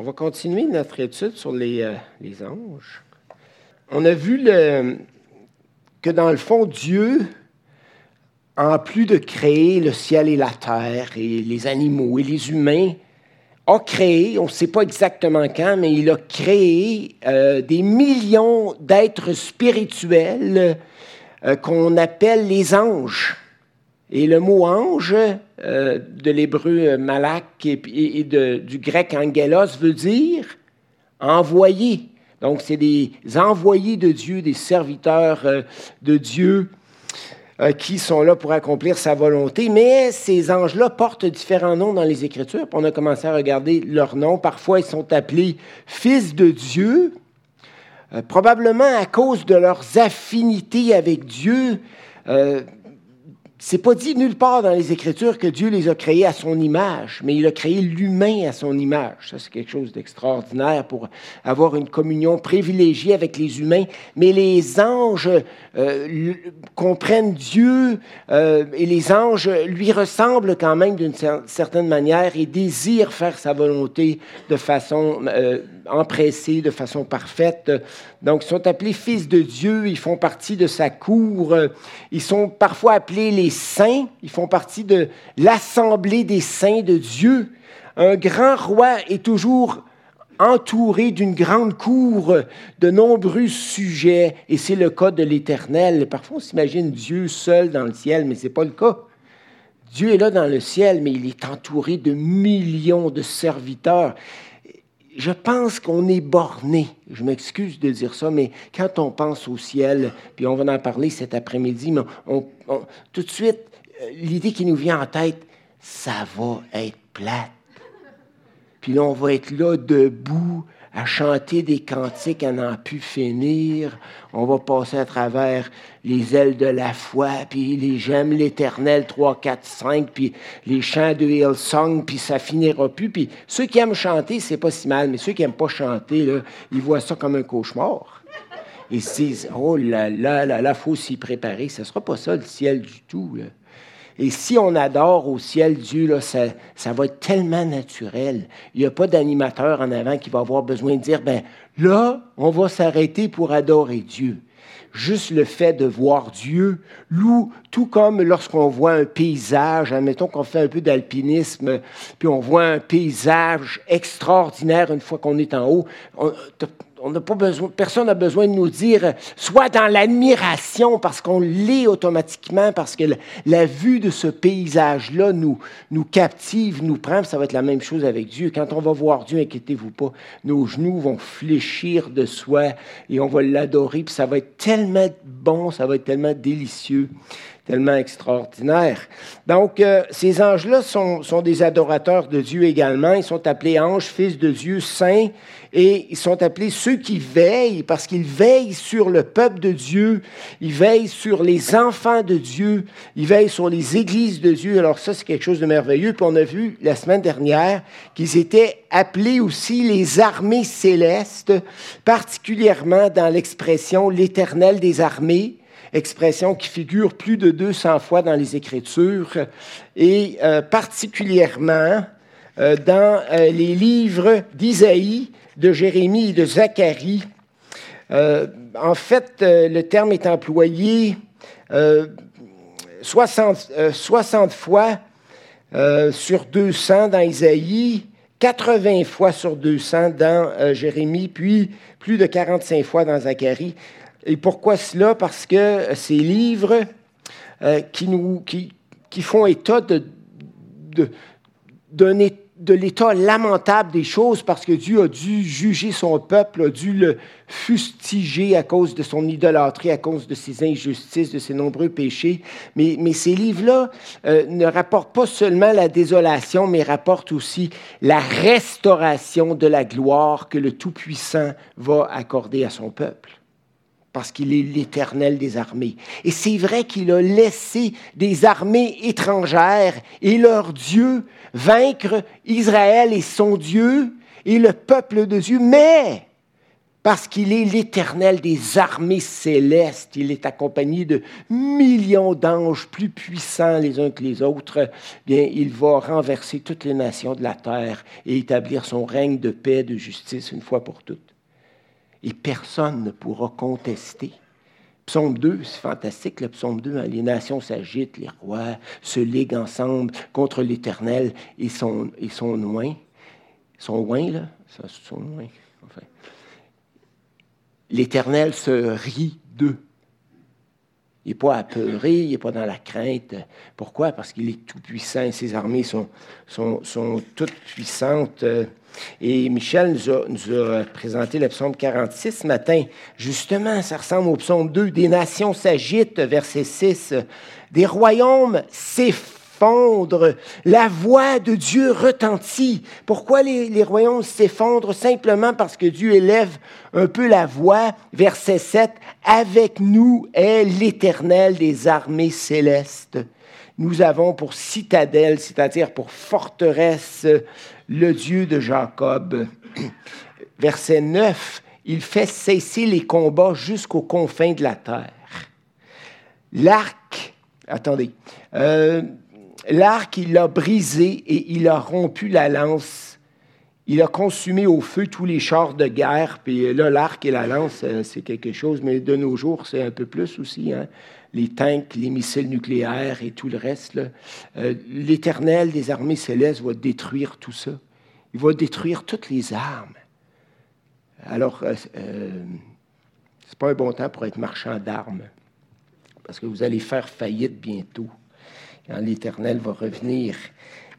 On va continuer notre étude sur les, euh, les anges. On a vu que dans le fond, Dieu, en plus de créer le ciel et la terre et les animaux et les humains, a créé, on ne sait pas exactement quand, mais il a créé euh, des millions d'êtres spirituels euh, qu'on appelle les anges. Et le mot ange, euh, de l'hébreu malak et, du grec angelos, veut dire envoyé. Donc, c'est des envoyés de Dieu, des serviteurs de Dieu euh, qui sont là pour accomplir sa volonté. Mais ces anges-là portent différents noms dans les Écritures. on a commencé à regarder leurs noms. Parfois, ils sont appelés fils de Dieu, euh, probablement à cause de leurs affinités avec Dieu. C'est pas dit nulle part dans les Écritures que Dieu les a créés à son image, mais il a créé l'humain à son image. Ça, c'est quelque chose d'extraordinaire pour avoir une communion privilégiée avec les humains. Mais les anges euh, comprennent Dieu euh, et les anges lui ressemblent quand même d'une certaine manière et désirent faire sa volonté de façon euh, empressée, de façon parfaite. Donc, ils sont appelés fils de Dieu, ils font partie de sa cour, ils sont parfois appelés les saints, ils font partie de l'assemblée des saints de Dieu. Un grand roi est toujours entouré d'une grande cour de nombreux sujets, et c'est le cas de l'Éternel. Parfois, on s'imagine Dieu seul dans le ciel, mais ce n'est pas le cas. Dieu est là dans le ciel, mais il est entouré de millions de serviteurs je pense qu'on est borné. Je m'excuse de dire ça, mais quand on pense au ciel, puis on va en parler cet après-midi, mais tout de suite, euh, l'idée qui nous vient en tête, ça va être plate. Puis là, on va être là debout à chanter des cantiques à n'en plus finir. On va passer à travers les ailes de la foi, puis les J'aime l'Éternel 3, 4, 5, puis les chants de Hillsong, puis ça finira plus. Puis ceux qui aiment chanter, c'est pas si mal, mais ceux qui n'aiment pas chanter, là, ils voient ça comme un cauchemar. Ils se disent, oh là là, là, là, faut s'y préparer. Ce sera pas ça le ciel du tout. Là. Et si on adore au ciel Dieu, là, ça, ça va être tellement naturel. Il n'y a pas d'animateur en avant qui va avoir besoin de dire, ben là, on va s'arrêter pour adorer Dieu. Juste le fait de voir Dieu, tout comme lorsqu'on voit un paysage, admettons qu'on fait un peu d'alpinisme, puis on voit un paysage extraordinaire une fois qu'on est en haut, n'a pas besoin, personne n'a besoin de nous dire, soit dans l'admiration, parce qu'on l'est automatiquement, parce que la, vue de ce paysage-là nous, nous captive, nous prend. Ça va être la même chose avec Dieu. Quand on va voir Dieu, inquiétez-vous pas, nos genoux vont fléchir de soi et on va l'adorer, puis ça va être tellement bon, ça va être tellement délicieux tellement extraordinaire. Donc, euh, ces anges-là sont, sont, des adorateurs de Dieu également. Ils sont appelés anges, fils de Dieu, saints, et ils sont appelés ceux qui veillent, parce qu'ils veillent sur le peuple de Dieu, ils veillent sur les enfants de Dieu, ils veillent sur les églises de Dieu. Alors ça, c'est quelque chose de merveilleux. Puis on a vu la semaine dernière qu'ils étaient appelés aussi les armées célestes, particulièrement dans l'expression l'éternel des armées expression qui figure plus de 200 fois dans les Écritures, et euh, particulièrement euh, dans euh, les livres d'Isaïe, de Jérémie et de Zacharie. en fait, le terme est employé 60, 60 fois sur 200 dans Isaïe, 80 fois sur 200 dans Jérémie, puis plus de 45 fois dans Zacharie. Et pourquoi cela? Parce que ces livres euh, qui, nous, qui, qui, font état de, de, de l'état lamentable des choses parce que Dieu a dû juger son peuple, a dû le fustiger à cause de son idolâtrie, à cause de ses injustices, de ses nombreux péchés. Mais, mais ces livres-là euh, ne rapportent pas seulement la désolation, mais rapportent aussi la restauration de la gloire que le Tout-Puissant va accorder à son peuple parce qu'il est l'Éternel des armées. Et c'est vrai qu'il a laissé des armées étrangères et leur Dieu vaincre Israël et son Dieu et le peuple de Dieu, mais parce qu'il est l'Éternel des armées célestes. Il est accompagné de millions d'anges plus puissants les uns que les autres. Bien, il va renverser toutes les nations de la terre et établir son règne de paix, de justice une fois pour toutes. Et personne ne pourra contester. Psaume 2, c'est fantastique, le psaume 2, hein. les nations s'agitent, les rois se liguent ensemble contre l'Éternel et son, et son loin. Son loin, là, l'Éternel se rit d'eux. Il n'est pas apeuré, il n'est pas dans la crainte. Pourquoi? Parce qu'il est tout puissant et ses armées sont, sont, sont toutes puissantes. Et Michel nous a, nous a, présenté le psaume 46 ce matin. Justement, ça ressemble au psaume 2. Des nations s'agitent, verset 6. Des royaumes s'effondrent La voix de Dieu retentit. Pourquoi les, les royaumes s'effondrent? Simplement parce que Dieu élève un peu la voix. Verset 7. Avec nous est l'Éternel des armées célestes. Nous avons pour citadelle, c'est-à-dire pour forteresse, le Dieu de Jacob. Verset 9. Il fait cesser les combats jusqu'aux confins de la terre. L'arc, attendez, euh, L'arc, il l'a brisé et il a rompu la lance. Il a consumé au feu tous les chars de guerre. Puis là, l'arc et la lance, euh, c'est quelque chose, mais de nos jours, c'est un peu plus aussi. Hein. Les tanks, les missiles nucléaires et tout le reste. Euh, L'Éternel des armées célestes va détruire tout ça. Il va détruire toutes les armes. Alors, euh, euh c'est pas un bon temps pour être marchand d'armes, parce que vous allez faire faillite bientôt l'Éternel va revenir.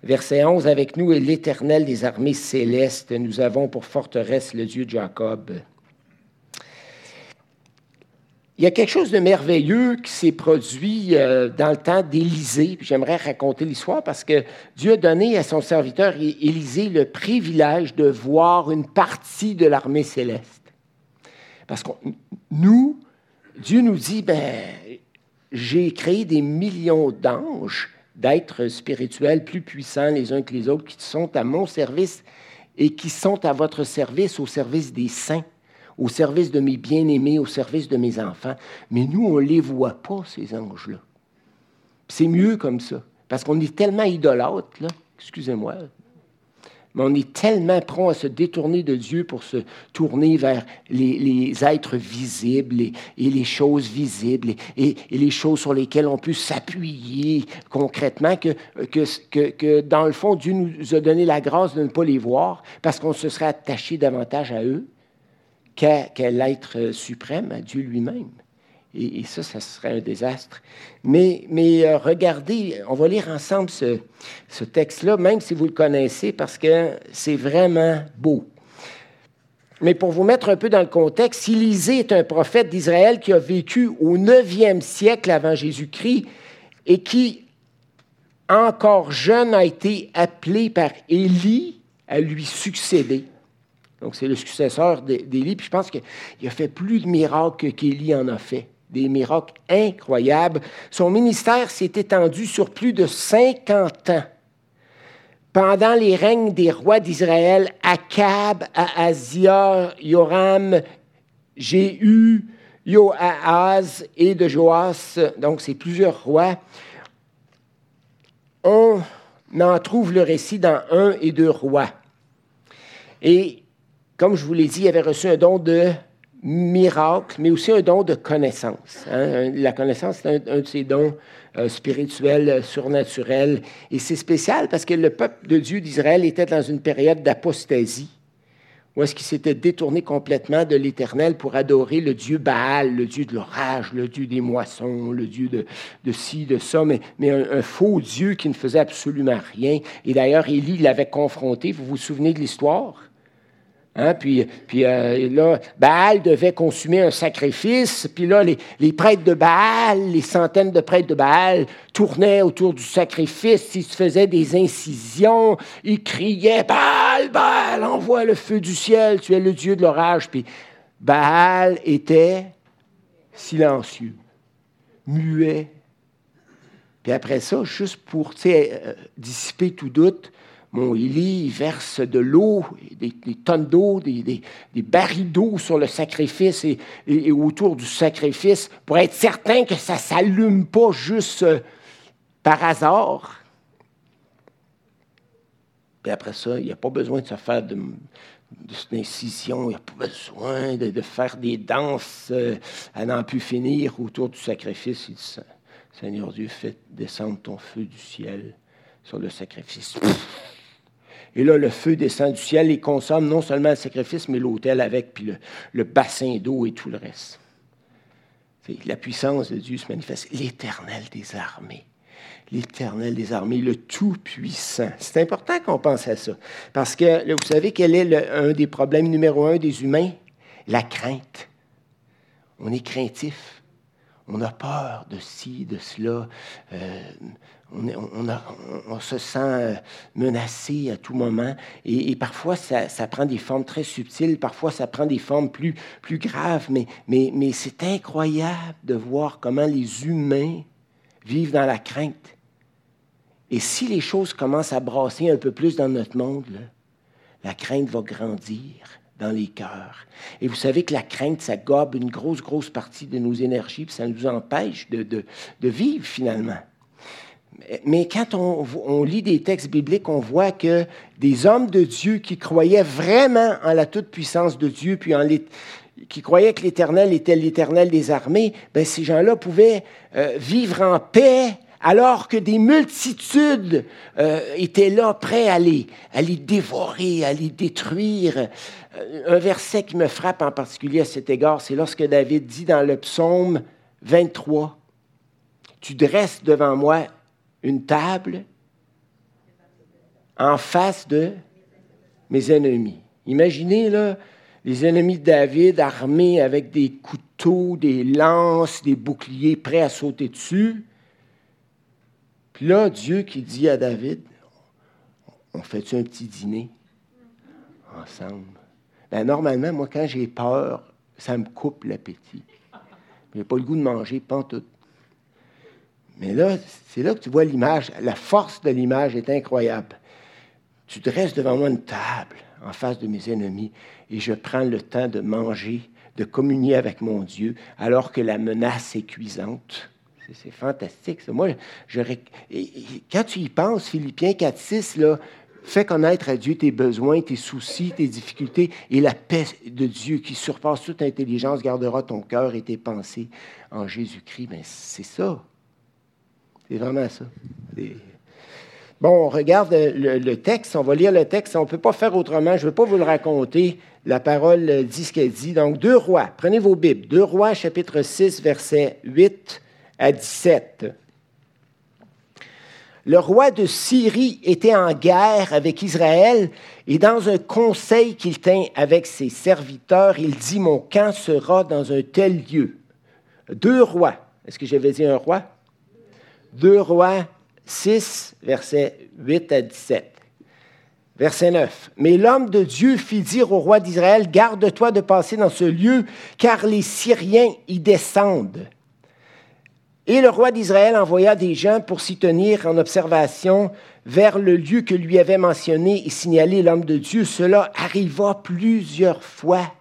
Verset 11, avec nous est l'Éternel des armées célestes. Nous avons pour forteresse le Dieu de Jacob. Il y a quelque chose de merveilleux qui s'est produit euh, dans le temps d'Élisée. J'aimerais raconter l'histoire parce que Dieu a donné à son serviteur Élisée le privilège de voir une partie de l'armée céleste. Parce que nous, Dieu nous dit, ben, j'ai créé des millions d'anges, d'êtres spirituels plus puissants les uns que les autres, qui sont à mon service et qui sont à votre service, au service des saints, au service de mes bien-aimés, au service de mes enfants. Mais nous, on ne les voit pas, ces anges-là. C'est mieux comme ça, parce qu'on est tellement idolâtres, là, excusez-moi, mais on est tellement prompt à se détourner de Dieu pour se tourner vers les, êtres visibles et, les choses visibles et, les choses sur lesquelles on peut s'appuyer concrètement que, dans le fond, Dieu nous a donné la grâce de ne pas les voir parce qu'on se serait attaché davantage à eux qu'à l'être suprême, à Dieu lui-même. Et, ça, ça serait un désastre. Mais, mais euh, regardez, on va lire ensemble ce, ce texte-là, même si vous le connaissez, parce que c'est vraiment beau. Mais pour vous mettre un peu dans le contexte, Élisée est un prophète d'Israël qui a vécu au 9e siècle avant Jésus-Christ et qui, encore jeune, a été appelé par Élie à lui succéder. Donc, c'est le successeur d'Élie. Puis je pense qu'il a fait plus de miracles qu'Élie en a fait des miracles incroyables. Son ministère s'est étendu sur plus de 50 ans. Pendant les règnes des rois d'Israël, Akab, Ahazia, Yoram, Jéhu, Joahaz et de Joas, donc c'est plusieurs rois, on en trouve le récit dans un et deux rois. Et comme je vous l'ai dit, il avait reçu un don de miracle, mais aussi un don de connaissance. Hein. La connaissance, c'est un, de ces dons euh, spirituels, euh, surnaturels. Et c'est spécial parce que le peuple de Dieu d'Israël était dans une période d'apostasie, où est-ce qu'il s'était détourné complètement de l'Éternel pour adorer le Dieu Baal, le Dieu de l'orage, le Dieu des moissons, le Dieu de, de ci, de ça, mais, mais un, faux Dieu qui ne faisait absolument rien. Et d'ailleurs, Élie l'avait confronté. Vous vous souvenez de l'histoire? Hein, puis, euh, là, Baal devait consumer un sacrifice. Puis là, les, prêtres de Baal, les centaines de prêtres de Baal, tournaient autour du sacrifice. Ils faisaient des incisions. Ils criaient Baal, Baal, envoie le feu du ciel. Tu es le Dieu de l'orage. Puis Baal était silencieux, muet. Puis après ça, juste pour euh, dissiper tout doute, Mon Élie verse de l'eau, des, tonnes d'eau, des, barils d'eau sur le sacrifice et, autour du sacrifice pour être certain que ça ne s'allume pas juste euh, par hasard. Puis après ça, il n'y a pas besoin de se faire de, d'incision, il n'y a pas besoin de, faire des danses euh, à n'en plus finir autour du sacrifice. Il dit, Seigneur Dieu, fais descendre ton feu du ciel sur le sacrifice. Et là, le feu descend du ciel et consomme non seulement le sacrifice, mais l'autel avec, puis le, bassin d'eau et tout le reste. La puissance de Dieu se manifeste. L'éternel des armées. L'éternel des armées, le Tout-Puissant. C'est important qu'on pense à ça. Parce que vous savez quel est un des problèmes numéro un des humains? La crainte. On est craintif. On a peur de ci, de cela. Euh, on, se sent euh, menacé à tout moment. Et, parfois, ça, prend des formes très subtiles, parfois, ça prend des formes plus, graves. Mais, c'est incroyable de voir comment les humains vivent dans la crainte. Et si les choses commencent à brasser un peu plus dans notre monde, la crainte va grandir dans les cœurs. Et vous savez que la crainte, ça gobe une grosse, grosse partie de nos énergies, puis ça nous empêche de vivre finalement. Mais quand on, lit des textes bibliques, on voit que des hommes de Dieu qui croyaient vraiment en la toute-puissance de Dieu, puis en qui croyaient que l'Éternel était l'Éternel des armées, ben ces gens-là pouvaient euh, vivre en paix alors que des multitudes euh, étaient là, prêts à les, à les dévorer, à les détruire. Euh, un verset qui me frappe en particulier à cet égard, c'est lorsque David dit dans le psaume 23, Tu dresses devant moi une table en face de mes ennemis. Imaginez là, les ennemis de David armés avec des couteaux, des lances, des boucliers prêts à sauter dessus. Puis là, Dieu qui dit à David, on fait-tu un petit dîner ensemble? Ben, normalement, moi, quand j'ai peur, ça me coupe l'appétit. Je n'ai pas le goût de manger, pas tout. Mais là, c'est là que tu vois l'image. La force de l'image est incroyable. Tu dresses devant moi une table en face de mes ennemis et je prends le temps de manger, de communier avec mon Dieu, alors que la menace est cuisante. C'est fantastique. Moi, quand tu y penses, Philippiens 4, 6, là, fais connaître à Dieu tes besoins, tes soucis, tes difficultés, et la paix de Dieu qui surpasse toute intelligence gardera ton cœur et tes pensées en Jésus-Christ. Ben, c'est ça. C'est vraiment ça. Bon, on regarde le, texte, on va lire le texte. On ne peut pas faire autrement. Je ne vais pas vous le raconter. La parole dit ce qu'elle dit. Donc, deux rois. Prenez vos Bibles. Deux rois, chapitre 6, versets 8 à 17. Le roi de Syrie était en guerre avec Israël et dans un conseil qu'il tint avec ses serviteurs, il dit, mon camp sera dans un tel lieu. Deux rois. Est-ce que j'avais dit un roi? 2 Rois 6, versets 8 à 17. Verset 9. Mais l'homme de Dieu fit dire au roi d'Israël, Garde-toi de passer dans ce lieu, car les Syriens y descendent. Et le roi d'Israël envoya des gens pour s'y tenir en observation vers le lieu que lui avait mentionné et signalé l'homme de Dieu. Cela arriva plusieurs fois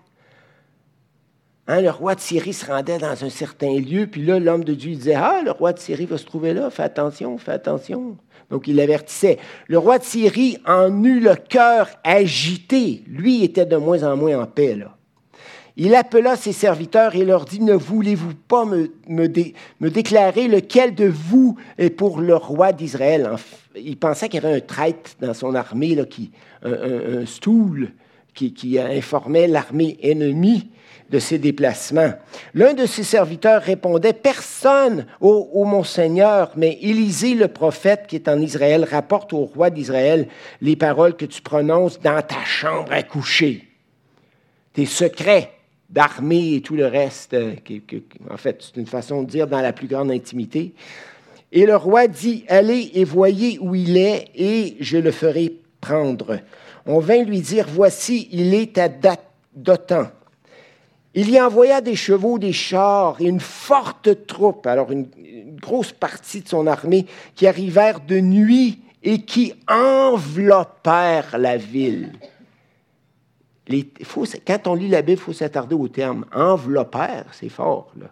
Hein, le roi de Syrie se rendait dans un certain lieu, puis là, l'homme de Dieu disait Ah, le roi de Syrie va se trouver là, fais attention, fais attention. Donc il l'avertissait. Le roi de Syrie en eut le cœur agité. Lui était de moins en moins en paix. Il appela ses serviteurs et leur dit Ne voulez-vous pas me, déclarer lequel de vous est pour le roi d'Israël? Il pensait qu'il y avait un traître dans son armée, qui, un, stool qui, qui informait l'armée ennemie de ses déplacements. L'un de ses serviteurs répondait, Personne, ô, mon Seigneur, mais Élisée le prophète qui est en Israël rapporte au roi d'Israël les paroles que tu prononces dans ta chambre à coucher. Tes secrets d'armée et tout le reste, euh, en fait, c'est une façon de dire dans la plus grande intimité. Et le roi dit, Allez et voyez où il est, et je le ferai prendre. On vint lui dire, Voici, il est à Dotan il y envoya des chevaux, des chars et une forte troupe, alors une, grosse partie de son armée, qui arrivèrent de nuit et qui enveloppèrent la ville. quand on lit la Bible, il faut s'attarder au terme. Enveloppèrent, c'est fort. Là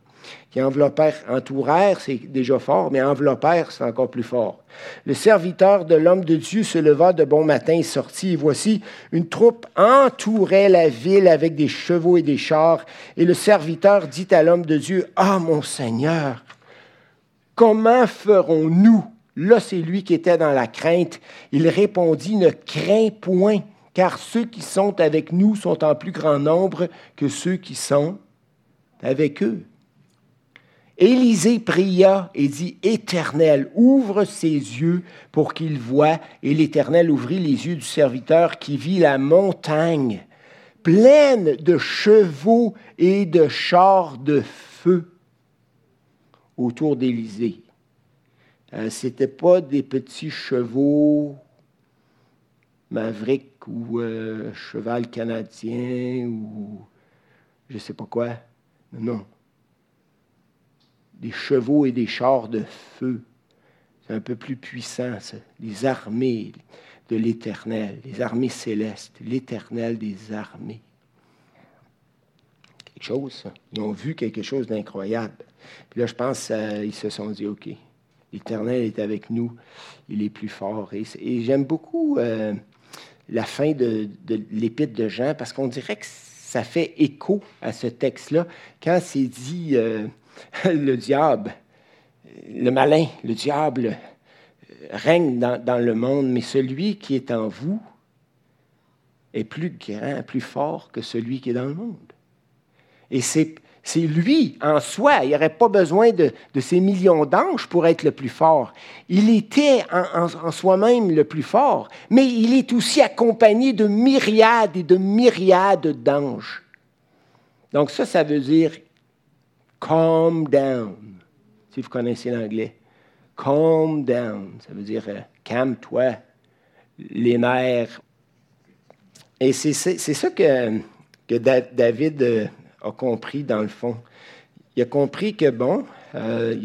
qui enveloppèrent, entourèrent, c'est déjà fort, mais enveloppèrent, c'est encore plus fort. Le serviteur de l'homme de Dieu se leva de bon matin et sortit, et voici, une troupe entourait la ville avec des chevaux et des chars, et le serviteur dit à l'homme de Dieu, Ah mon Seigneur, comment ferons-nous? Là, c'est lui qui était dans la crainte. Il répondit, Ne crains point, car ceux qui sont avec nous sont en plus grand nombre que ceux qui sont avec eux. Élisée pria et dit, Éternel, ouvre ses yeux pour qu'il voie. Et l'Éternel ouvrit les yeux du serviteur qui vit la montagne pleine de chevaux et de chars de feu autour d'Élisée. Euh, Ce n'était pas des petits chevaux Maverick ou euh, cheval canadien ou je ne sais pas quoi. Non des chevaux et des chars de feu. C'est un peu plus puissant, ça. Les armées de l'Éternel, les armées célestes, l'Éternel des armées. Quelque chose, ça. Ils ont vu quelque chose d'incroyable. Puis là, je pense qu'ils se sont dit, OK, l'Éternel est avec nous, il est plus fort. Et, j'aime beaucoup euh, la fin de, l'épître de Jean, parce qu'on dirait que ça fait écho à ce texte-là, quand c'est dit... Euh, le diable, le malin, le diable règne dans, le monde, mais celui qui est en vous est plus grand, plus fort que celui qui est dans le monde. Et c'est, lui, en soi, il n'y aurait pas besoin de, ces millions d'anges pour être le plus fort. Il était en soi-même le plus fort, mais il est aussi accompagné de myriades et de myriades d'anges. Donc ça, ça veut dire calm down, si vous connaissez l'anglais. Calm down, ça veut dire euh, calme-toi, les nerfs. Et c'est ça que, que David euh, a compris dans le fond. Il a compris que, bon, euh,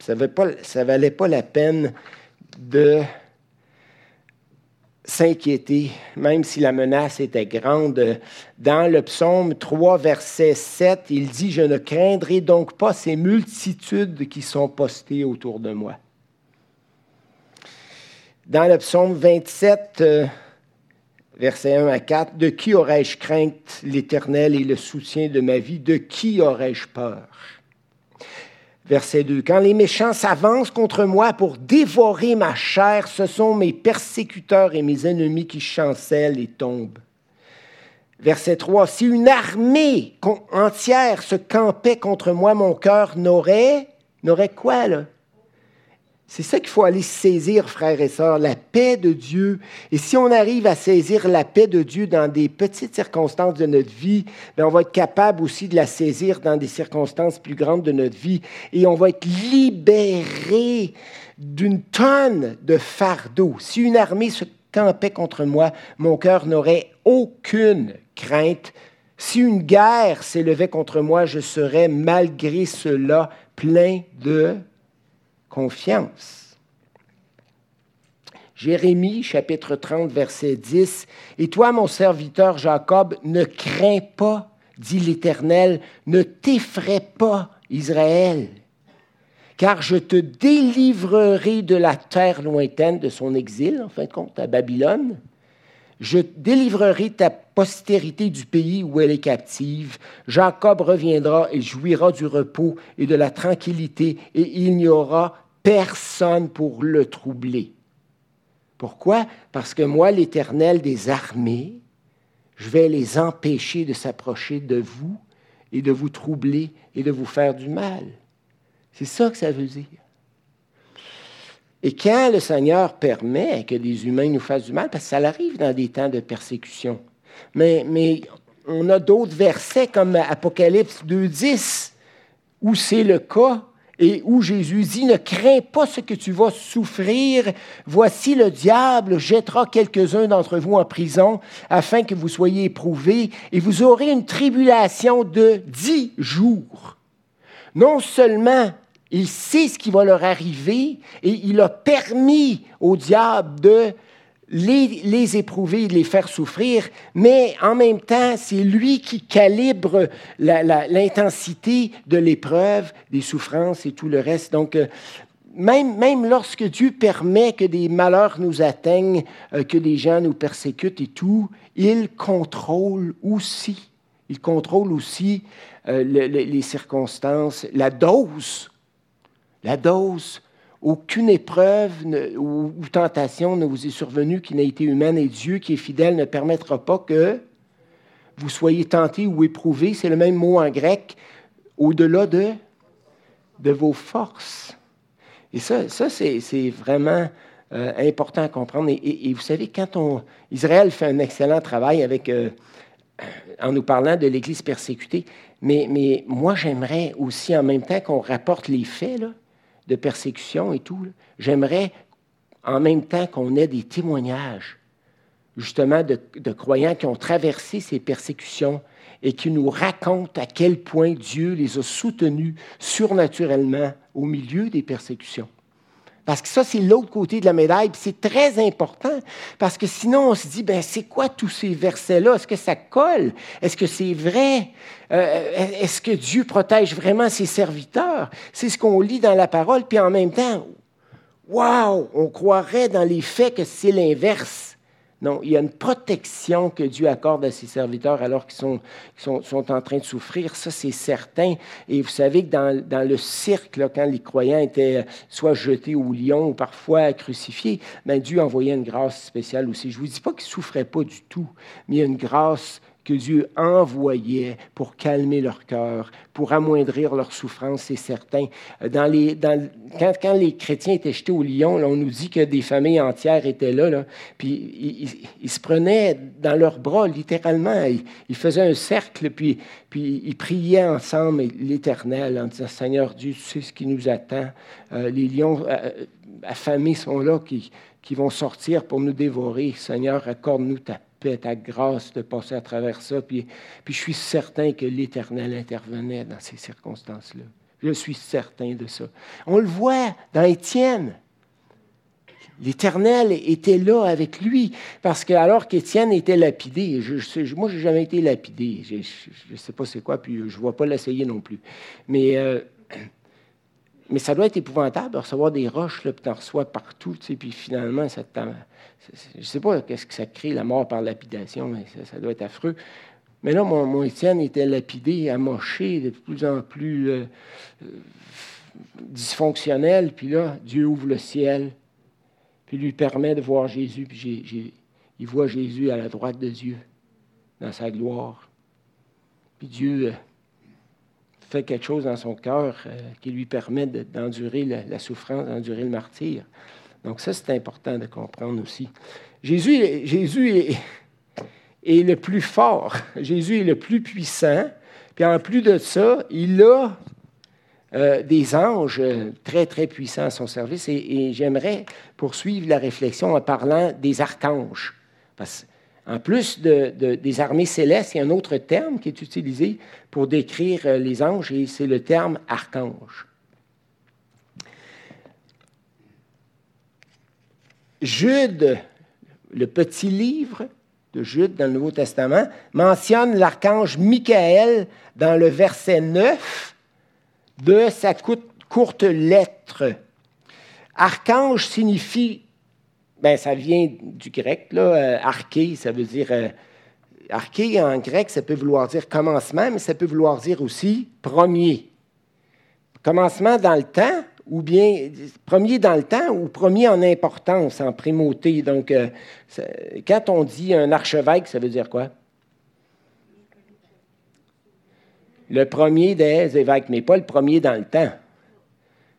ça ne valait pas la peine de s'inquiéter, même si la menace était grande. Dans le psaume 3, verset 7, il dit, Je ne craindrai donc pas ces multitudes qui sont postées autour de moi. Dans le psaume 27, euh, verset 1 à 4, De qui aurais-je crainte l'Éternel et le soutien de ma vie? De qui aurais-je peur? Verset 2. Quand les méchants s'avancent contre moi pour dévorer ma chair, ce sont mes persécuteurs et mes ennemis qui chancellent et tombent. Verset 3. Si une armée entière se campait contre moi, mon cœur n'aurait, n'aurait quoi, là? C'est ça qu'il faut aller saisir, frères et sœurs, la paix de Dieu. Et si on arrive à saisir la paix de Dieu dans des petites circonstances de notre vie, bien, on va être capable aussi de la saisir dans des circonstances plus grandes de notre vie. Et on va être libéré d'une tonne de fardeau. Si une armée se campait contre moi, mon cœur n'aurait aucune crainte. Si une guerre s'élevait contre moi, je serais malgré cela plein de confiance. Jérémie chapitre 30 verset 10, Et toi mon serviteur Jacob, ne crains pas, dit l'Éternel, ne t'effraie pas, Israël, car je te délivrerai de la terre lointaine de son exil, en fin de compte, à Babylone. Je délivrerai ta postérité du pays où elle est captive. Jacob reviendra et jouira du repos et de la tranquillité, et il n'y aura personne pour le troubler. Pourquoi? Parce que moi, l'Éternel des armées, je vais les empêcher de s'approcher de vous et de vous troubler et de vous faire du mal. C'est ça que ça veut dire. Et quand le Seigneur permet que des humains nous fassent du mal, parce que ça arrive dans des temps de persécution, mais, mais on a d'autres versets comme Apocalypse 2.10, où c'est le cas et où Jésus dit, ne crains pas ce que tu vas souffrir. Voici le diable jettera quelques-uns d'entre vous en prison afin que vous soyez éprouvés et vous aurez une tribulation de dix jours. Non seulement Il sait ce qui va leur arriver et il a permis au diable de les, éprouver, les faire souffrir, mais en même temps, c'est lui qui calibre l'intensité de l'épreuve, des souffrances et tout le reste. Donc, euh, même, même, lorsque Dieu permet que des malheurs nous atteignent, euh, que des gens nous persécutent et tout, il contrôle aussi. Il contrôle aussi euh, les circonstances, la dose, la dose aucune épreuve ou, tentation ne vous est survenue qui n'a été humaine et Dieu qui est fidèle ne permettra pas que vous soyez tentés ou éprouvés. C'est le même mot en grec, au-delà de, de vos forces. Et ça, ça c'est vraiment euh, important à comprendre. Et, vous savez, quand on, Israël fait un excellent travail avec, euh, en nous parlant de l'Église persécutée, mais, moi j'aimerais aussi en même temps qu'on rapporte les faits, de persécution et tout, j'aimerais en même temps qu'on ait des témoignages justement de, croyants qui ont traversé ces persécutions et qui nous racontent à quel point Dieu les a soutenus surnaturellement au milieu des persécutions. Parce que ça, c'est l'autre côté de la médaille, c'est très important, parce que sinon, on se dit, ben, c'est quoi tous ces versets-là? Est-ce que ça colle? Est-ce que c'est vrai? Euh, est-ce que Dieu protège vraiment ses serviteurs? C'est ce qu'on lit dans la parole, puis en même temps, waouh, on croirait dans les faits que c'est l'inverse. Non, il y a une protection que Dieu accorde à ses serviteurs alors qu'ils sont, sont, en train de souffrir, ça c'est certain. Et vous savez que dans, dans le cirque, quand les croyants étaient soit jetés au lion ou parfois crucifiés, ben Dieu envoyait une grâce spéciale aussi. Je ne vous dis pas qu'ils ne souffraient pas du tout, mais il y a une grâce que Dieu envoyait pour calmer leur cœur, pour amoindrir leur souffrance, c'est certain. Quand, les chrétiens étaient jetés au lion, on nous dit que des familles entières étaient là, puis ils, se prenaient dans leurs bras, littéralement. Ils, faisaient un cercle, puis, ils priaient ensemble l'Éternel en disant, Seigneur Dieu, tu sais ce qui nous attend. Euh, les lions euh, affamés sont là, qui, qui vont sortir pour nous dévorer. Seigneur, accorde-nous ta ta grâce de passer à travers ça. Puis, puis je suis certain que l'Éternel intervenait dans ces circonstances-là. Je suis certain de ça. On le voit dans Étienne. L'Éternel était là avec lui, parce que alors qu'Étienne était lapidé, je, moi, je n'ai jamais été lapidé, je ne sais pas c'est quoi, puis je ne vois pas l'essayer non plus. Mais, euh, mais ça doit être épouvantable de recevoir des roches, là, puis tu en reçois partout, puis finalement, ça je sais pas qu'est-ce que ça crée, la mort par lapidation, mais ça, doit être affreux. Mais là, mon, Étienne était lapidé, amoché, de plus en plus euh, dysfonctionnel. Puis là, Dieu ouvre le ciel, puis lui permet de voir Jésus. Puis il voit Jésus à la droite de Dieu, dans sa gloire. Puis Dieu euh, fait quelque chose dans son cœur qui lui permet d'endurer la souffrance, d'endurer le martyr. Donc ça, c'est important de comprendre aussi. Jésus, Jésus est, est, le plus fort, Jésus est le plus puissant, puis en plus de ça, il a euh, des anges très, très puissants à son service, et, j'aimerais poursuivre la réflexion en parlant des archanges. Parce en plus de, des armées célestes, il y a un autre terme qui est utilisé pour décrire euh, les anges, et c'est le terme archange. Jude, le petit livre de Jude dans le Nouveau Testament, mentionne l'archange Michael dans le verset 9 de sa courte lettre. Archange signifie, ben ça vient du grec, là, euh, arché, ça veut dire, euh, arché en grec, ça peut vouloir dire commencement, mais ça peut vouloir dire aussi premier. Commencement dans le temps, ou bien premier dans le temps ou premier en importance, en primauté. Donc, euh, quand on dit un archevêque, ça veut dire quoi? Le premier des évêques, mais pas le premier dans le temps.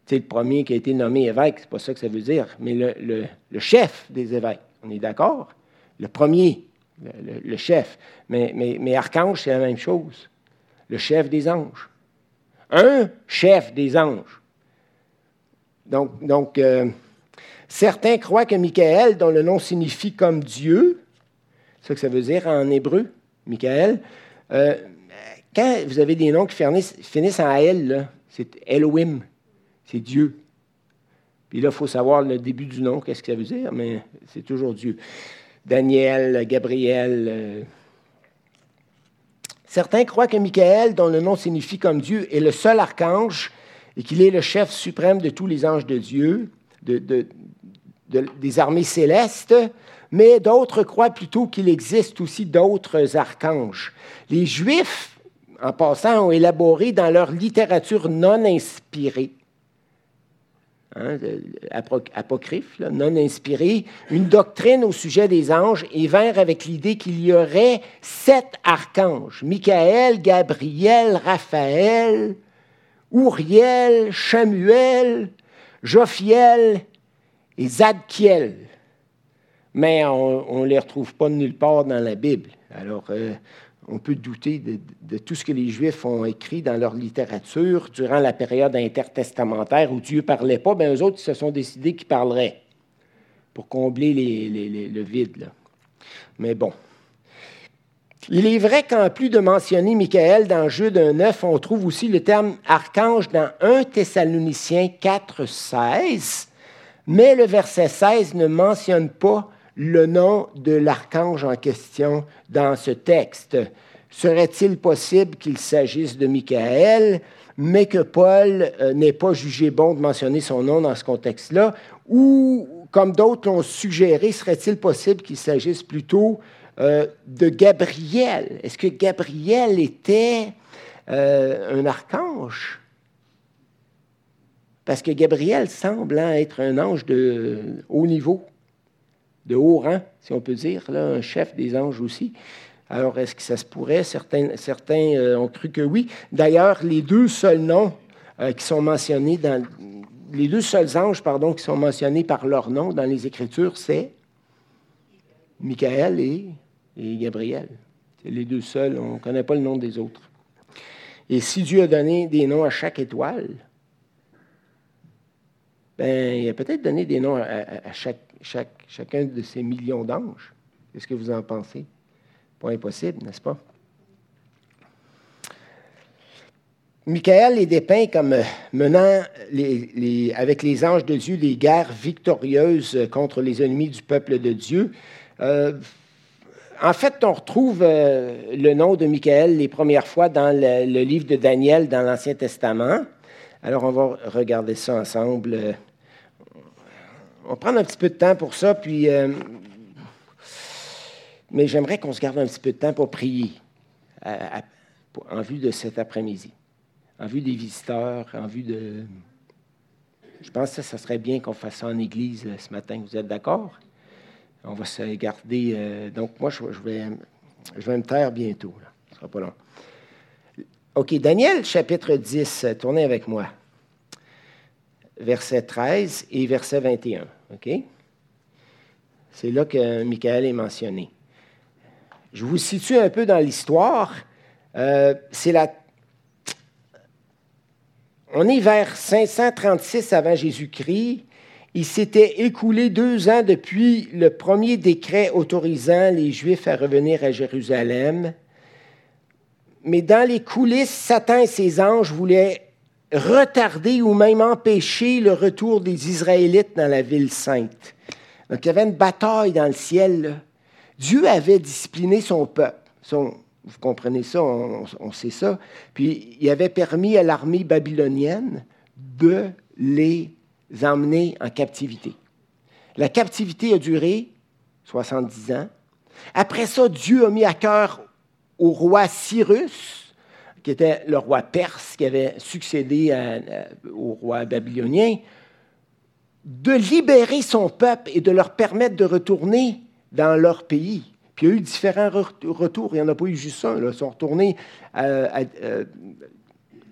C'est le premier qui a été nommé évêque, c'est pas ça que ça veut dire, mais le, chef des évêques. On est d'accord? Le premier, le, chef. Mais, archange, c'est la même chose. Le chef des anges. Un chef des anges. Donc, euh, certains croient que Michael, dont le nom signifie comme Dieu, c'est ce que ça veut dire en hébreu, Michael, euh, quand vous avez des noms qui finissent, en El, c'est Elohim. C'est Dieu. Puis là, il faut savoir le début du nom, qu'est-ce que ça veut dire, mais c'est toujours Dieu. Daniel, Gabriel. Euh. Certains croient que Michael, dont le nom signifie comme Dieu, est le seul archange et qu'il est le chef suprême de tous les anges de Dieu, des armées célestes, mais d'autres croient plutôt qu'il existe aussi d'autres archanges. Les Juifs, en passant, ont élaboré dans leur littérature non inspirée Hein, apocryphe, non inspiré, une doctrine au sujet des anges et vinrent avec l'idée qu'il y aurait sept archanges, Michael, Gabriel, Raphaël, Uriel, Chamuel, Jophiel et Zadkiel. Mais on ne les retrouve pas nulle part dans la Bible. Alors, euh, on peut douter de, tout ce que les Juifs ont écrit dans leur littérature durant la période intertestamentaire où Dieu ne parlait pas, bien eux autres, se sont décidés qu'ils parleraient pour combler le vide. Mais bon. Il est vrai qu'en plus de mentionner Michael dans d'un neuf, on trouve aussi le terme archange dans 1 Thessaloniciens 4, 16, mais le verset 16 ne mentionne pas le nom de l'archange en question dans ce texte. Serait-il possible qu'il s'agisse de Michael, mais que Paul euh, n'ait pas jugé bon de mentionner son nom dans ce contexte-là, ou, comme d'autres l'ont suggéré, serait-il possible qu'il s'agisse plutôt euh, de Gabriel? Est-ce que Gabriel était euh, un archange? Parce que Gabriel semble être un ange de haut niveau de haut rang, si on peut dire, un chef des anges aussi. Alors, est-ce que ça se pourrait? Certains, euh, ont cru que oui. D'ailleurs, les deux seuls noms euh, qui sont mentionnés dans les deux seuls anges, pardon, qui sont mentionnés par leur nom dans les Écritures, c'est Michael et, et Gabriel. C'est les deux seuls. On ne connaît pas le nom des autres. Et si Dieu a donné des noms à chaque étoile, ben, il a peut-être donné des noms à chaque chacun de ces millions d'anges. Qu'est-ce que vous en pensez? Pas impossible, n'est-ce pas? Michael est dépeint comme menant avec les anges de Dieu des guerres victorieuses contre les ennemis du peuple de Dieu. Euh, en fait, on retrouve euh, le nom de Michael les premières fois dans le, livre de Daniel dans l'Ancien Testament. Alors, on va regarder ça ensemble euh, on va prendre un petit peu de temps pour ça, puis. Euh, mais j'aimerais qu'on se garde un petit peu de temps pour prier en vue de cet après-midi, en vue des visiteurs, en vue de. Je pense que ça serait bien qu'on fasse ça en église euh, ce matin. Vous êtes d'accord? On va se garder. Euh, donc, moi, je, vais, je vais me taire bientôt. Ce ne sera pas long. OK, Daniel, chapitre 10. Tournez avec moi. Verset 13 et verset 21. OK? C'est là que Michael est mentionné. Je vous situe un peu dans l'histoire. Euh, c'est la... On est vers 536 avant Jésus-Christ. Il s'était écoulé deux ans depuis le premier décret autorisant les Juifs à revenir à Jérusalem. Mais dans les coulisses, Satan et ses anges voulaient retarder ou même empêcher le retour des Israélites dans la ville sainte. Donc il y avait une bataille dans le ciel. Dieu avait discipliné son peuple. vous comprenez ça, on, sait ça. Puis il avait permis à l'armée babylonienne de les emmener en captivité. La captivité a duré 70 ans. Après ça, Dieu a mis à cœur au roi Cyrus qui était le roi perse qui avait succédé au roi babylonien, de libérer son peuple et de leur permettre de retourner dans leur pays. Puis il y a eu différents retours, il n'y en a pas eu juste un, ils sont retournés euh, euh,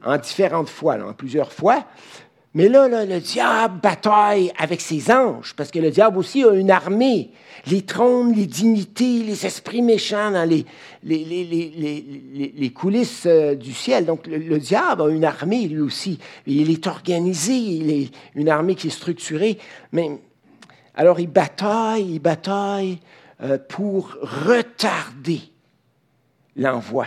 en différentes fois, en plusieurs fois. Mais là, le diable bataille avec ses anges, parce que le diable aussi a une armée. Les trônes, les dignités, les esprits méchants dans les, coulisses euh, du ciel. Donc, le, diable a une armée, lui aussi. Il est organisé, il est une armée qui est structurée. Mais, alors, il bataille, il bataille euh, pour retarder l'envoi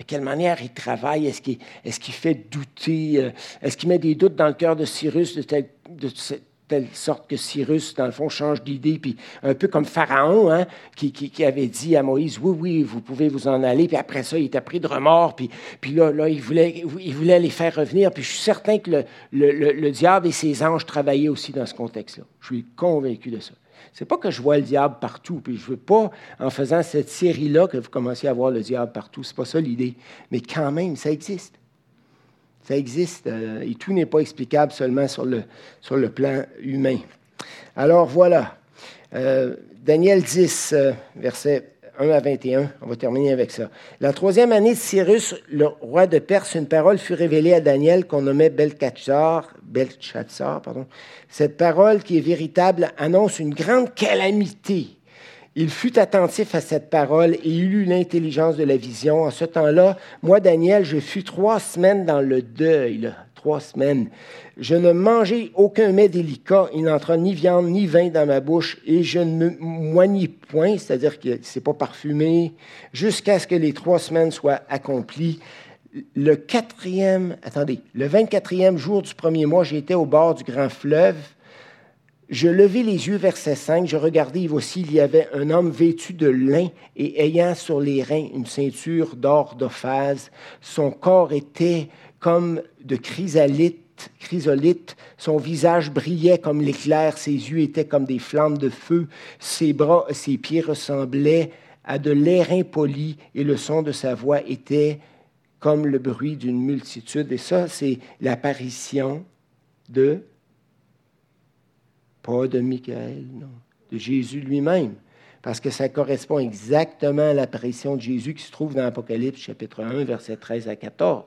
De quelle manière il travaille? Est-ce qu'il fait douter? Euh, est-ce qu'il met des doutes dans le cœur de Cyrus de, telle sorte que Cyrus, dans le fond, change d'idée, puis un peu comme Pharaon, hein, qui, qui, avait dit à Moïse, oui, oui, vous pouvez vous en aller, puis après ça, il était pris de remords, puis, puis là, là il, voulait, il voulait les faire revenir, puis je suis certain que le, le, le, diable et ses anges travaillaient aussi dans ce contexte-là. Je suis convaincu de ça. C'est pas que je vois le diable partout, puis je veux pas, en faisant cette série-là, que vous commenciez à voir le diable partout. C'est pas ça l'idée. Mais quand même, ça existe. Ça existe euh, et tout n'est pas explicable seulement sur le, sur le plan humain. Alors voilà, euh, Daniel 10, euh, verset 1 à 21, on va terminer avec ça. La troisième année de Cyrus, le roi de Perse, une parole fut révélée à Daniel qu'on nommait Belchatsar. Belchatsar pardon. Cette parole qui est véritable annonce une grande calamité il fut attentif à cette parole et il eut l'intelligence de la vision. En ce temps-là, moi, Daniel, je fus trois semaines dans le deuil, trois semaines. Je ne mangeai aucun mets délicat, il n'entra ni viande ni vin dans ma bouche, et je ne me moignis point, c'est-à-dire que c'est pas parfumé, jusqu'à ce que les trois semaines soient accomplies. Le quatrième, attendez, le 24e jour du premier mois, j'étais au bord du grand fleuve je levai les yeux, verset 5, je regardai, voici, il y avait un homme vêtu de lin et ayant sur les reins une ceinture d'or d'ophase. Son corps était comme de chrysolite, chrysolite, son visage brillait comme l'éclair, ses yeux étaient comme des flammes de feu, ses bras, ses pieds ressemblaient à de l'airain poli et le son de sa voix était comme le bruit d'une multitude. Et ça, c'est l'apparition de pas de Michael, non, de Jésus lui-même, parce que ça correspond exactement à l'apparition de Jésus qui se trouve dans l'Apocalypse chapitre 1, versets 13 à 14.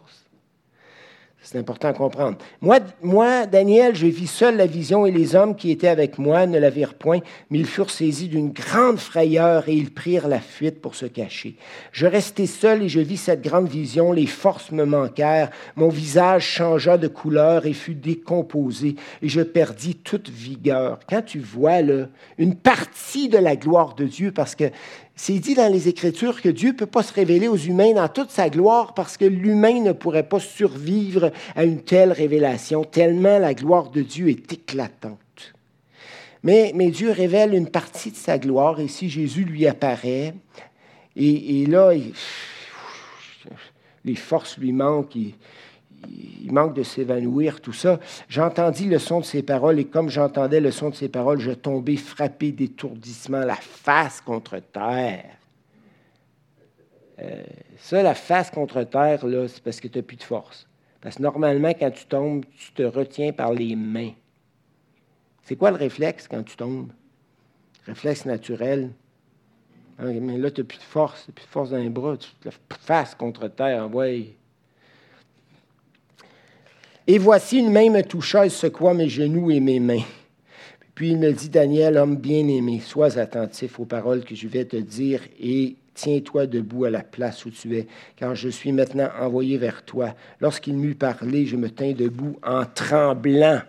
C'est important à comprendre. Moi, moi, Daniel, je vis seul la vision et les hommes qui étaient avec moi ne la virent point, mais ils furent saisis d'une grande frayeur et ils prirent la fuite pour se cacher. Je restai seul et je vis cette grande vision. Les forces me manquèrent. Mon visage changea de couleur et fut décomposé et je perdis toute vigueur. Quand tu vois là, une partie de la gloire de Dieu, parce que c'est dit dans les Écritures que Dieu ne peut pas se révéler aux humains dans toute sa gloire parce que l'humain ne pourrait pas survivre à une telle révélation, tellement la gloire de Dieu est éclatante. Mais, mais Dieu révèle une partie de sa gloire, et si Jésus lui apparaît, et, là, les forces lui manquent, manque de s'évanouir, tout ça. J'entendis le son de ses paroles et comme j'entendais le son de ses paroles, je tombais frappé d'étourdissement, la face contre terre. Euh, ça, la face contre terre, là, c'est parce que tu n'as plus de force. Parce que normalement, quand tu tombes, tu te retiens par les mains. C'est quoi le réflexe quand tu tombes? Réflexe naturel. Ah, là, tu n'as plus de force, tu plus de force dans les bras, tu te face contre terre. Ouais, et voici une main me toucha et secoua mes genoux et mes mains. Puis il me dit, Daniel, homme bien-aimé, sois attentif aux paroles que je vais te dire et tiens-toi debout à la place où tu es, car je suis maintenant envoyé vers toi. Lorsqu'il m'eut parlé, je me tins debout en tremblant,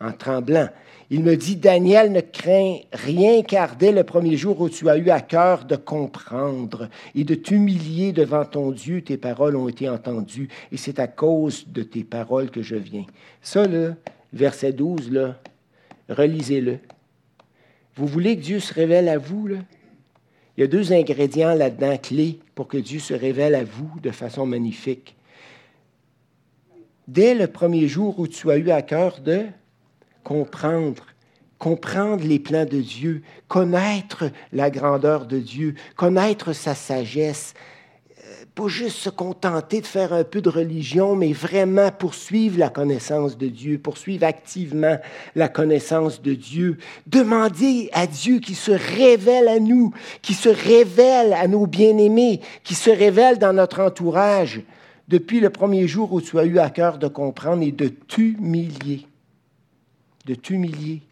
en tremblant. Il me dit, Daniel, ne crains rien car dès le premier jour où tu as eu à cœur de comprendre et de t'humilier devant ton Dieu, tes paroles ont été entendues et c'est à cause de tes paroles que je viens. Ça, là, verset 12, là, relisez-le. Vous voulez que Dieu se révèle à vous, là? Il y a deux ingrédients là-dedans clés pour que Dieu se révèle à vous de façon magnifique. Dès le premier jour où tu as eu à cœur de comprendre, comprendre les plans de Dieu, connaître la grandeur de Dieu, connaître sa sagesse, euh, pas juste se contenter de faire un peu de religion, mais vraiment poursuivre la connaissance de Dieu, poursuivre activement la connaissance de Dieu. Demander à Dieu qui se révèle à nous, qui se révèle à nos bien-aimés, qui se révèle dans notre entourage depuis le premier jour où tu as eu à cœur de comprendre et de t'humilier de t'humilier.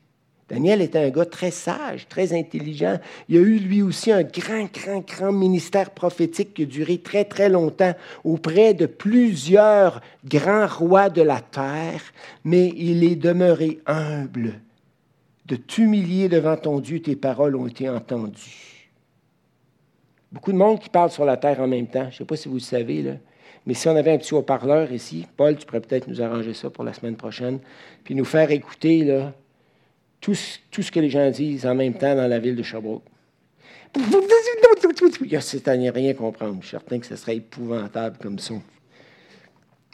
Daniel était un gars très sage, très intelligent. Il a eu lui aussi un grand, grand, grand ministère prophétique qui a duré très, très longtemps auprès de plusieurs grands rois de la terre, mais il est demeuré humble. De t'humilier devant ton Dieu, tes paroles ont été entendues. Beaucoup de monde qui parle sur la terre en même temps. Je ne sais pas si vous le savez, là. Mais si on avait un petit haut-parleur ici, Paul, tu pourrais peut-être nous arranger ça pour la semaine prochaine, puis nous faire écouter tout, ce que les gens disent en même temps dans la ville de Sherbrooke. C'est à n'y rien comprendre. Je suis certain que ce serait épouvantable comme ça.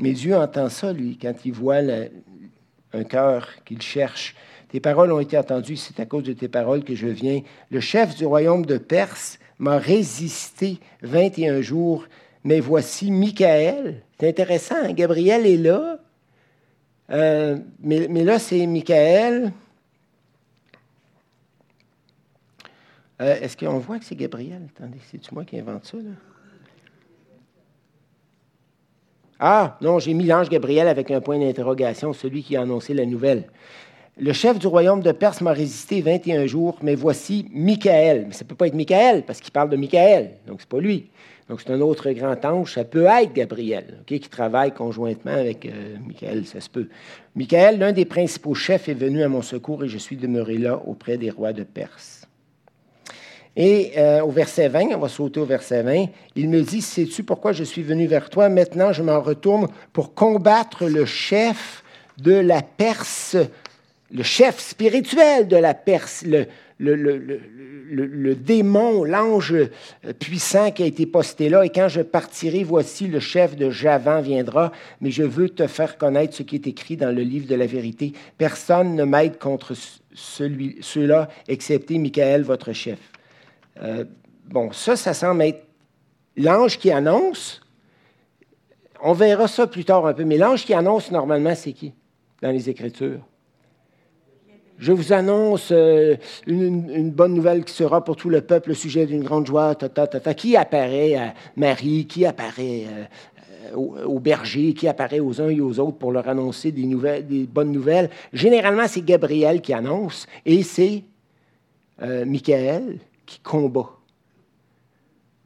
Mais Dieu entend ça, lui, quand il voit un cœur qu'il cherche. Tes paroles ont été entendues, c'est à cause de tes paroles que je viens. Le chef du royaume de Perse m'a résisté 21 jours, mais voici Michael. C'est intéressant, hein? Gabriel est là. Euh, mais, là, c'est Michael. Euh, est-ce qu'on voit que c'est Gabriel? Attendez, c'est-tu moi qui invente ça? Là? Ah, non, j'ai mis l'ange Gabriel avec un point d'interrogation, celui qui a annoncé la nouvelle. Le chef du royaume de Perse m'a résisté 21 jours, mais voici Michael. Mais ça ne peut pas être Michael, parce qu'il parle de Michael, donc ce n'est pas lui. Donc c'est un autre grand ange, ça peut être Gabriel, qui travaille conjointement avec euh, Michael, ça se peut. Michael, l'un des principaux chefs, est venu à mon secours et je suis demeuré là auprès des rois de Perse. Et euh, au verset 20, on va sauter au verset 20, il me dit, sais-tu pourquoi je suis venu vers toi? Maintenant, je m'en retourne pour combattre le chef de la Perse, le chef spirituel de la Perse, le, le, démon, l'ange puissant qui a été posté là. Et quand je partirai, voici le chef de Javan viendra, mais je veux te faire connaître ce qui est écrit dans le livre de la vérité. Personne ne m'aide contre ceux-là, excepté Michael, votre chef. Euh, bon, ça, ça semble être l'ange qui annonce. On verra ça plus tard un peu, mais l'ange qui annonce normalement, c'est qui dans les Écritures? Je vous annonce euh, une, bonne nouvelle qui sera pour tout le peuple le sujet d'une grande joie. Qui apparaît à Marie? Qui apparaît euh, aux, bergers? Qui apparaît aux uns et aux autres pour leur annoncer des bonnes nouvelles? Généralement, c'est Gabriel qui annonce et c'est Michael qui combat,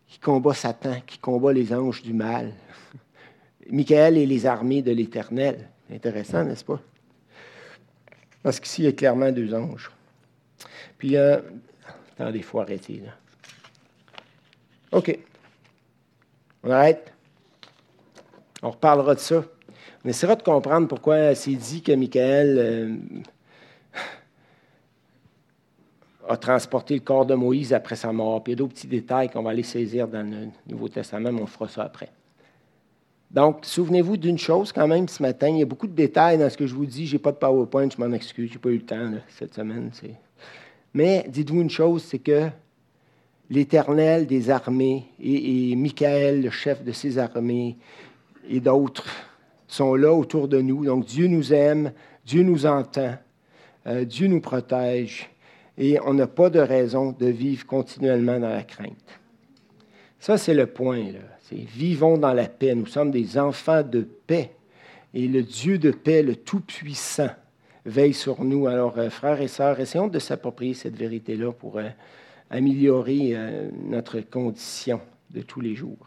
qui combat Satan, qui combat les anges du mal. Michael et les armées de l'Éternel. Intéressant, n'est-ce pas? Parce qu'ici, il y a clairement deux anges. Puis, euh, attendez, il faut arrêter. Là. OK. On arrête. On reparlera de ça. On essaiera de comprendre pourquoi c'est dit que Michael euh, a transporté le corps de Moïse après sa mort. Puis il y a d'autres petits détails qu'on va aller saisir dans le Nouveau Testament, mais on fera ça après. Donc, souvenez-vous d'une chose quand même ce matin. Il y a beaucoup de détails dans ce que je vous dis. Je n'ai pas de PowerPoint, je m'en excuse. Je n'ai pas eu le temps cette semaine. Mais dites-vous une chose, c'est que l'Éternel des armées et, Michael, le chef de ses armées, et d'autres sont là autour de nous. Donc Dieu nous aime, Dieu nous entend, euh, Dieu nous protège et on n'a pas de raison de vivre continuellement dans la crainte. Ça, c'est le point. C'est vivons dans la paix. Nous sommes des enfants de paix. Et le Dieu de paix, le Tout-Puissant, veille sur nous. Alors, euh, frères et sœurs, essayons de s'approprier cette vérité-là pour euh, améliorer euh, notre condition de tous les jours.